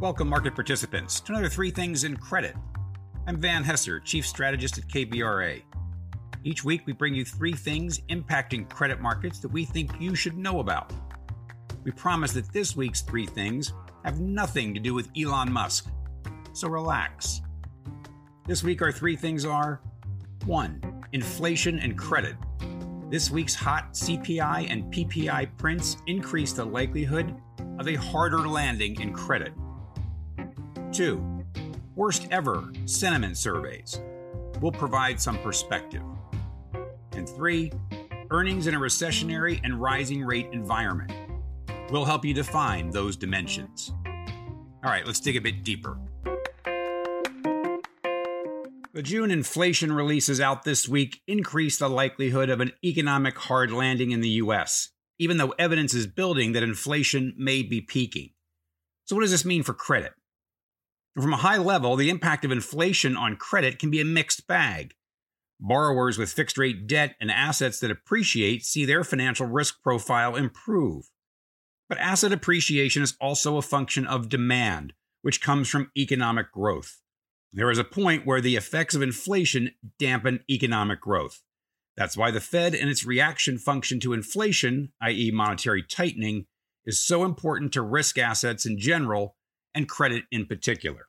Welcome, market participants, to another Three Things in Credit. I'm Van Hesser, Chief Strategist at KBRA. Each week, we bring you three things impacting credit markets that we think you should know about. We promise that this week's three things have nothing to do with Elon Musk, so relax. This week, our three things are 1. Inflation and credit. This week's hot CPI and PPI prints increase the likelihood of a harder landing in credit. Two, worst ever sentiment surveys. We'll provide some perspective. And three, earnings in a recessionary and rising rate environment. We'll help you define those dimensions. All right, let's dig a bit deeper. The June inflation releases out this week increase the likelihood of an economic hard landing in the US, even though evidence is building that inflation may be peaking. So, what does this mean for credit? From a high level, the impact of inflation on credit can be a mixed bag. Borrowers with fixed rate debt and assets that appreciate see their financial risk profile improve. But asset appreciation is also a function of demand, which comes from economic growth. There is a point where the effects of inflation dampen economic growth. That's why the Fed and its reaction function to inflation, i.e., monetary tightening, is so important to risk assets in general and credit in particular.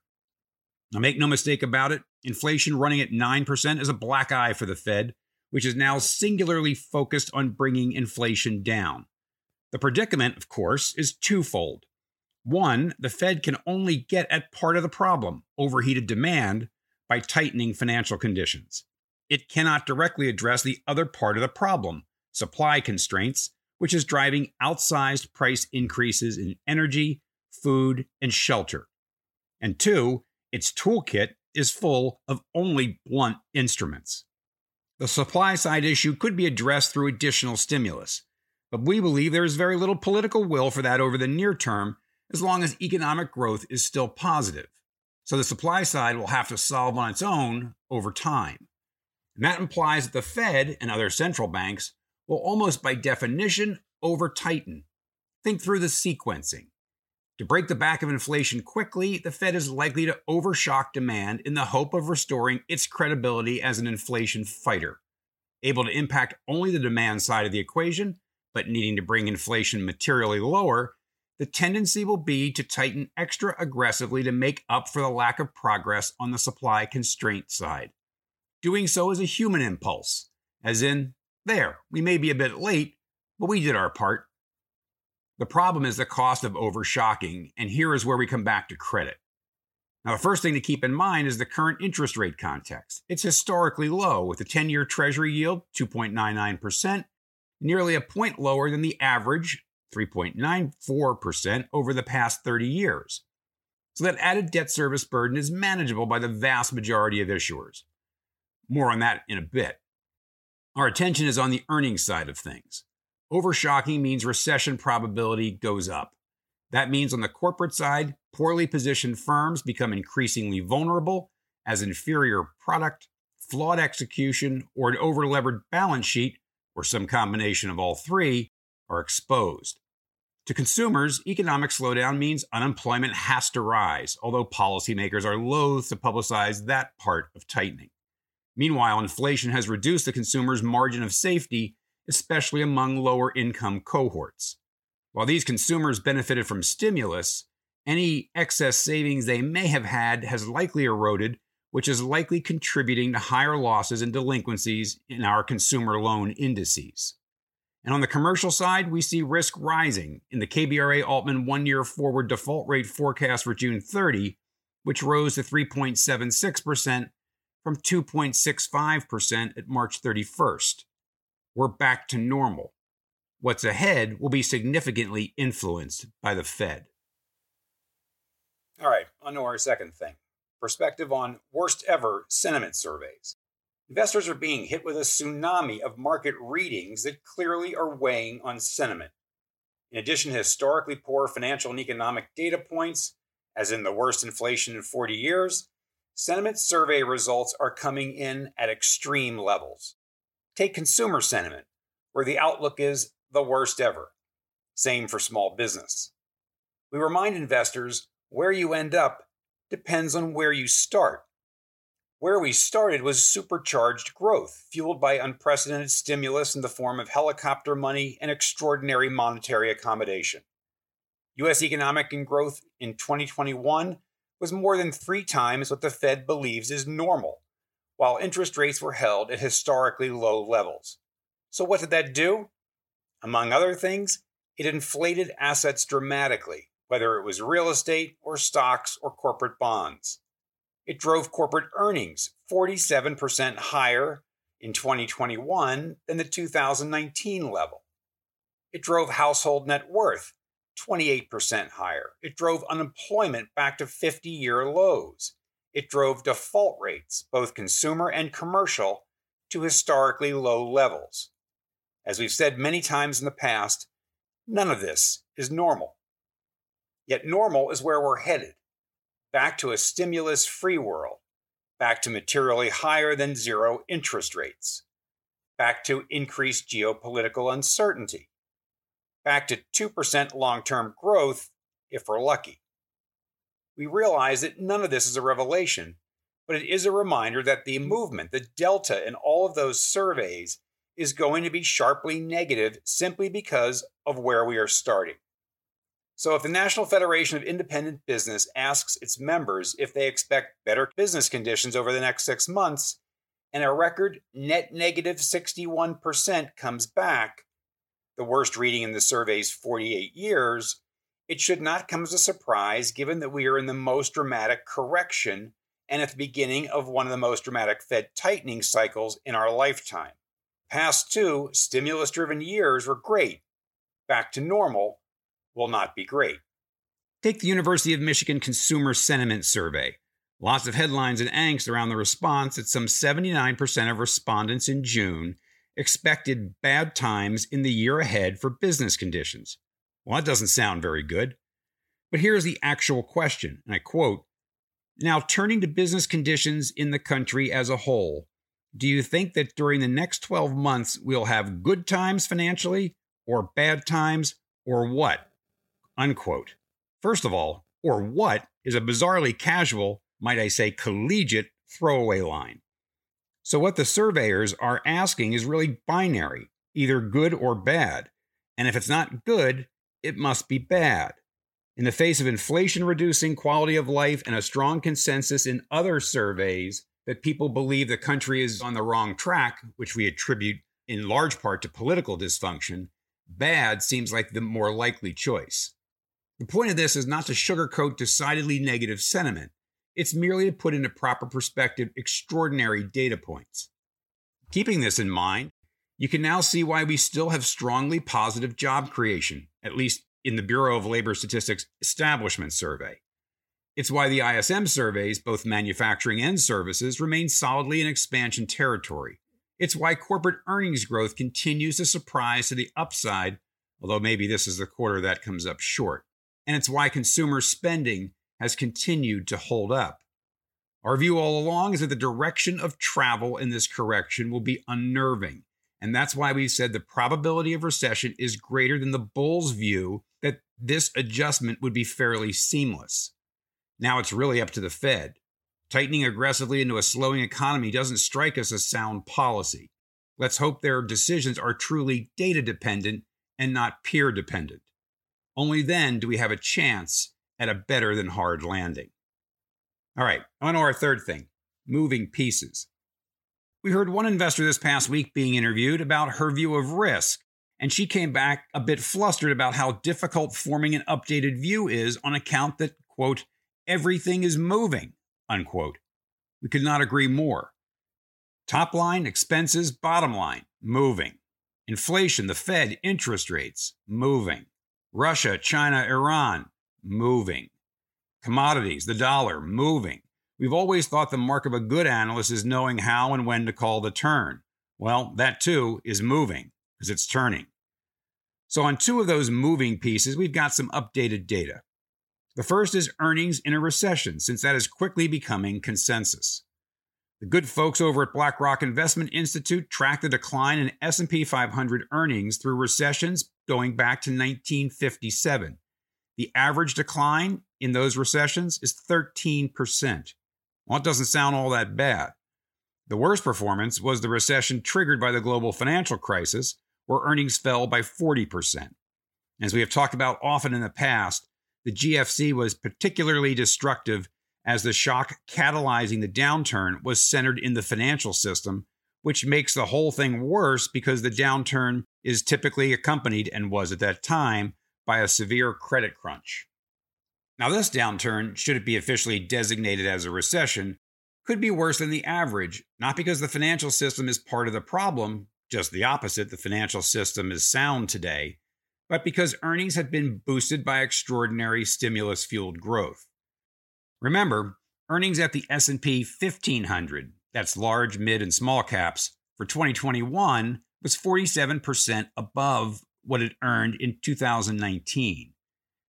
Now, make no mistake about it, inflation running at 9% is a black eye for the Fed, which is now singularly focused on bringing inflation down. The predicament, of course, is twofold. One, the Fed can only get at part of the problem, overheated demand, by tightening financial conditions. It cannot directly address the other part of the problem, supply constraints, which is driving outsized price increases in energy, food, and shelter. And two, its toolkit is full of only blunt instruments. The supply side issue could be addressed through additional stimulus, but we believe there is very little political will for that over the near term as long as economic growth is still positive. So the supply side will have to solve on its own over time. And that implies that the Fed and other central banks will almost by definition over tighten. Think through the sequencing. To break the back of inflation quickly, the Fed is likely to overshock demand in the hope of restoring its credibility as an inflation fighter. Able to impact only the demand side of the equation, but needing to bring inflation materially lower, the tendency will be to tighten extra aggressively to make up for the lack of progress on the supply constraint side. Doing so is a human impulse, as in, there, we may be a bit late, but we did our part. The problem is the cost of overshocking, and here is where we come back to credit. Now, the first thing to keep in mind is the current interest rate context. It's historically low, with the 10 year Treasury yield 2.99%, nearly a point lower than the average 3.94% over the past 30 years. So that added debt service burden is manageable by the vast majority of issuers. More on that in a bit. Our attention is on the earnings side of things. Overshocking means recession probability goes up. That means on the corporate side, poorly positioned firms become increasingly vulnerable as inferior product, flawed execution, or an overlevered balance sheet, or some combination of all three, are exposed. To consumers, economic slowdown means unemployment has to rise, although policymakers are loath to publicize that part of tightening. Meanwhile, inflation has reduced the consumer's margin of safety especially among lower income cohorts. While these consumers benefited from stimulus, any excess savings they may have had has likely eroded, which is likely contributing to higher losses and delinquencies in our consumer loan indices. And on the commercial side, we see risk rising in the KBRA Altman one year forward default rate forecast for June 30, which rose to 3.76% from 2.65% at March 31st we're back to normal. What's ahead will be significantly influenced by the Fed. All right, on to our second thing perspective on worst ever sentiment surveys. Investors are being hit with a tsunami of market readings that clearly are weighing on sentiment. In addition to historically poor financial and economic data points, as in the worst inflation in 40 years, sentiment survey results are coming in at extreme levels. Take consumer sentiment, where the outlook is the worst ever. Same for small business. We remind investors Where you end up depends on where you start. Where we started was supercharged growth, fueled by unprecedented stimulus in the form of helicopter money and extraordinary monetary accommodation. U.S. economic growth in 2021 was more than three times what the Fed believes is normal, while interest rates were held at historically low levels. So, what did that do? Among other things, it inflated assets dramatically, whether it was real estate or stocks or corporate bonds. It drove corporate earnings 47% higher in 2021 than the 2019 level. It drove household net worth 28% higher. It drove unemployment back to 50 year lows. It drove default rates, both consumer and commercial, to historically low levels. As we've said many times in the past, none of this is normal. Yet normal is where we're headed back to a stimulus free world, back to materially higher than zero interest rates, back to increased geopolitical uncertainty, back to 2% long term growth if we're lucky. We realize that none of this is a revelation, but it is a reminder that the mm. movement, the delta in all of those surveys, is going to be sharply negative simply because of where we are starting. So, if the National Federation of Independent Business asks its members if they expect better business conditions over the next six months, and a record net negative 61% comes back, the worst reading in the survey's 48 years, it should not come as a surprise given that we are in the most dramatic correction and at the beginning of one of the most dramatic Fed tightening cycles in our lifetime. Past two stimulus driven years were great. Back to normal will not be great. Take the University of Michigan Consumer Sentiment Survey. Lots of headlines and angst around the response that some 79% of respondents in June expected bad times in the year ahead for business conditions. Well, that doesn't sound very good. But here's the actual question, and I quote Now, turning to business conditions in the country as a whole, do you think that during the next 12 months we'll have good times financially, or bad times, or what? Unquote. First of all, or what is a bizarrely casual, might I say collegiate, throwaway line. So, what the surveyors are asking is really binary, either good or bad. And if it's not good, it must be bad. In the face of inflation reducing quality of life and a strong consensus in other surveys that people believe the country is on the wrong track, which we attribute in large part to political dysfunction, bad seems like the more likely choice. The point of this is not to sugarcoat decidedly negative sentiment. It's merely to put into proper perspective extraordinary data points. Keeping this in mind, you can now see why we still have strongly positive job creation, at least in the Bureau of Labor Statistics Establishment Survey. It's why the ISM surveys, both manufacturing and services, remain solidly in expansion territory. It's why corporate earnings growth continues to surprise to the upside, although maybe this is the quarter that comes up short. And it's why consumer spending has continued to hold up. Our view all along is that the direction of travel in this correction will be unnerving. And that's why we said the probability of recession is greater than the bull's view that this adjustment would be fairly seamless. Now it's really up to the Fed. Tightening aggressively into a slowing economy doesn't strike us as sound policy. Let's hope their decisions are truly data dependent and not peer dependent. Only then do we have a chance at a better than hard landing. All right, on to our third thing moving pieces. We heard one investor this past week being interviewed about her view of risk, and she came back a bit flustered about how difficult forming an updated view is on account that, quote, everything is moving, unquote. We could not agree more. Top line, expenses, bottom line, moving. Inflation, the Fed, interest rates, moving. Russia, China, Iran, moving. Commodities, the dollar, moving. We've always thought the mark of a good analyst is knowing how and when to call the turn. Well, that too is moving because it's turning. So, on two of those moving pieces, we've got some updated data. The first is earnings in a recession, since that is quickly becoming consensus. The good folks over at BlackRock Investment Institute track the decline in S&P 500 earnings through recessions going back to 1957. The average decline in those recessions is 13%. Well, it doesn't sound all that bad. The worst performance was the recession triggered by the global financial crisis, where earnings fell by 40%. As we have talked about often in the past, the GFC was particularly destructive as the shock catalyzing the downturn was centered in the financial system, which makes the whole thing worse because the downturn is typically accompanied, and was at that time, by a severe credit crunch. Now, this downturn, should it be officially designated as a recession, could be worse than the average, not because the financial system is part of the problem, just the opposite, the financial system is sound today, but because earnings have been boosted by extraordinary stimulus fueled growth. Remember, earnings at the S&P 1500, that's large, mid and small caps, for 2021 was 47% above what it earned in 2019.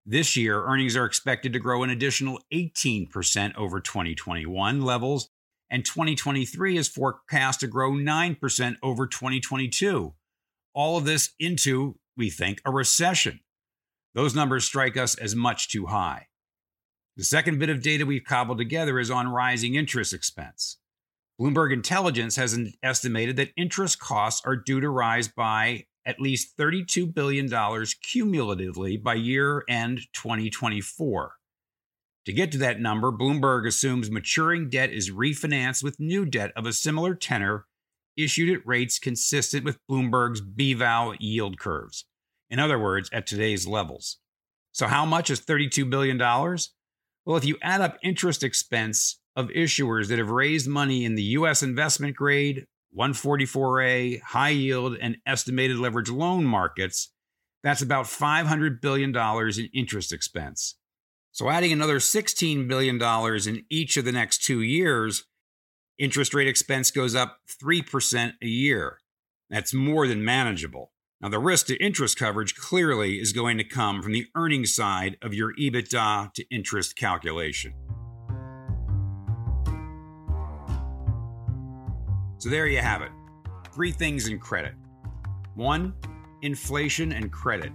This year, earnings are expected to grow an additional 18% over 2021 levels, and 2023 is forecast to grow 9% over 2022. All of this into, we think, a recession. Those numbers strike us as much too high. The second bit of data we've cobbled together is on rising interest expense. Bloomberg Intelligence has estimated that interest costs are due to rise by at least $32 billion cumulatively by year end 2024. To get to that number, Bloomberg assumes maturing debt is refinanced with new debt of a similar tenor issued at rates consistent with Bloomberg's BVAL yield curves. In other words, at today's levels. So, how much is $32 billion? Well, if you add up interest expense of issuers that have raised money in the U.S. investment grade, 144A, high yield, and estimated leverage loan markets, that's about $500 billion in interest expense. So, adding another $16 billion in each of the next two years, interest rate expense goes up 3% a year. That's more than manageable. Now, the risk to interest coverage clearly is going to come from the earnings side of your EBITDA to interest calculation. So there you have it. Three things in credit. One, inflation and credit.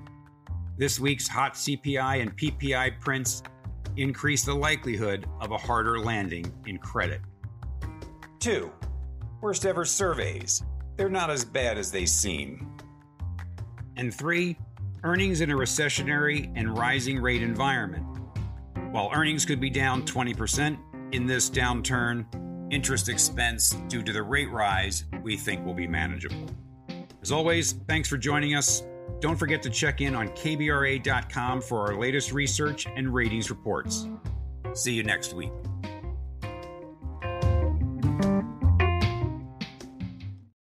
This week's hot CPI and PPI prints increase the likelihood of a harder landing in credit. Two, worst ever surveys. They're not as bad as they seem. And three, earnings in a recessionary and rising rate environment. While earnings could be down 20% in this downturn, interest expense due to the rate rise we think will be manageable. As always, thanks for joining us. Don't forget to check in on KBRA.com for our latest research and ratings reports. See you next week.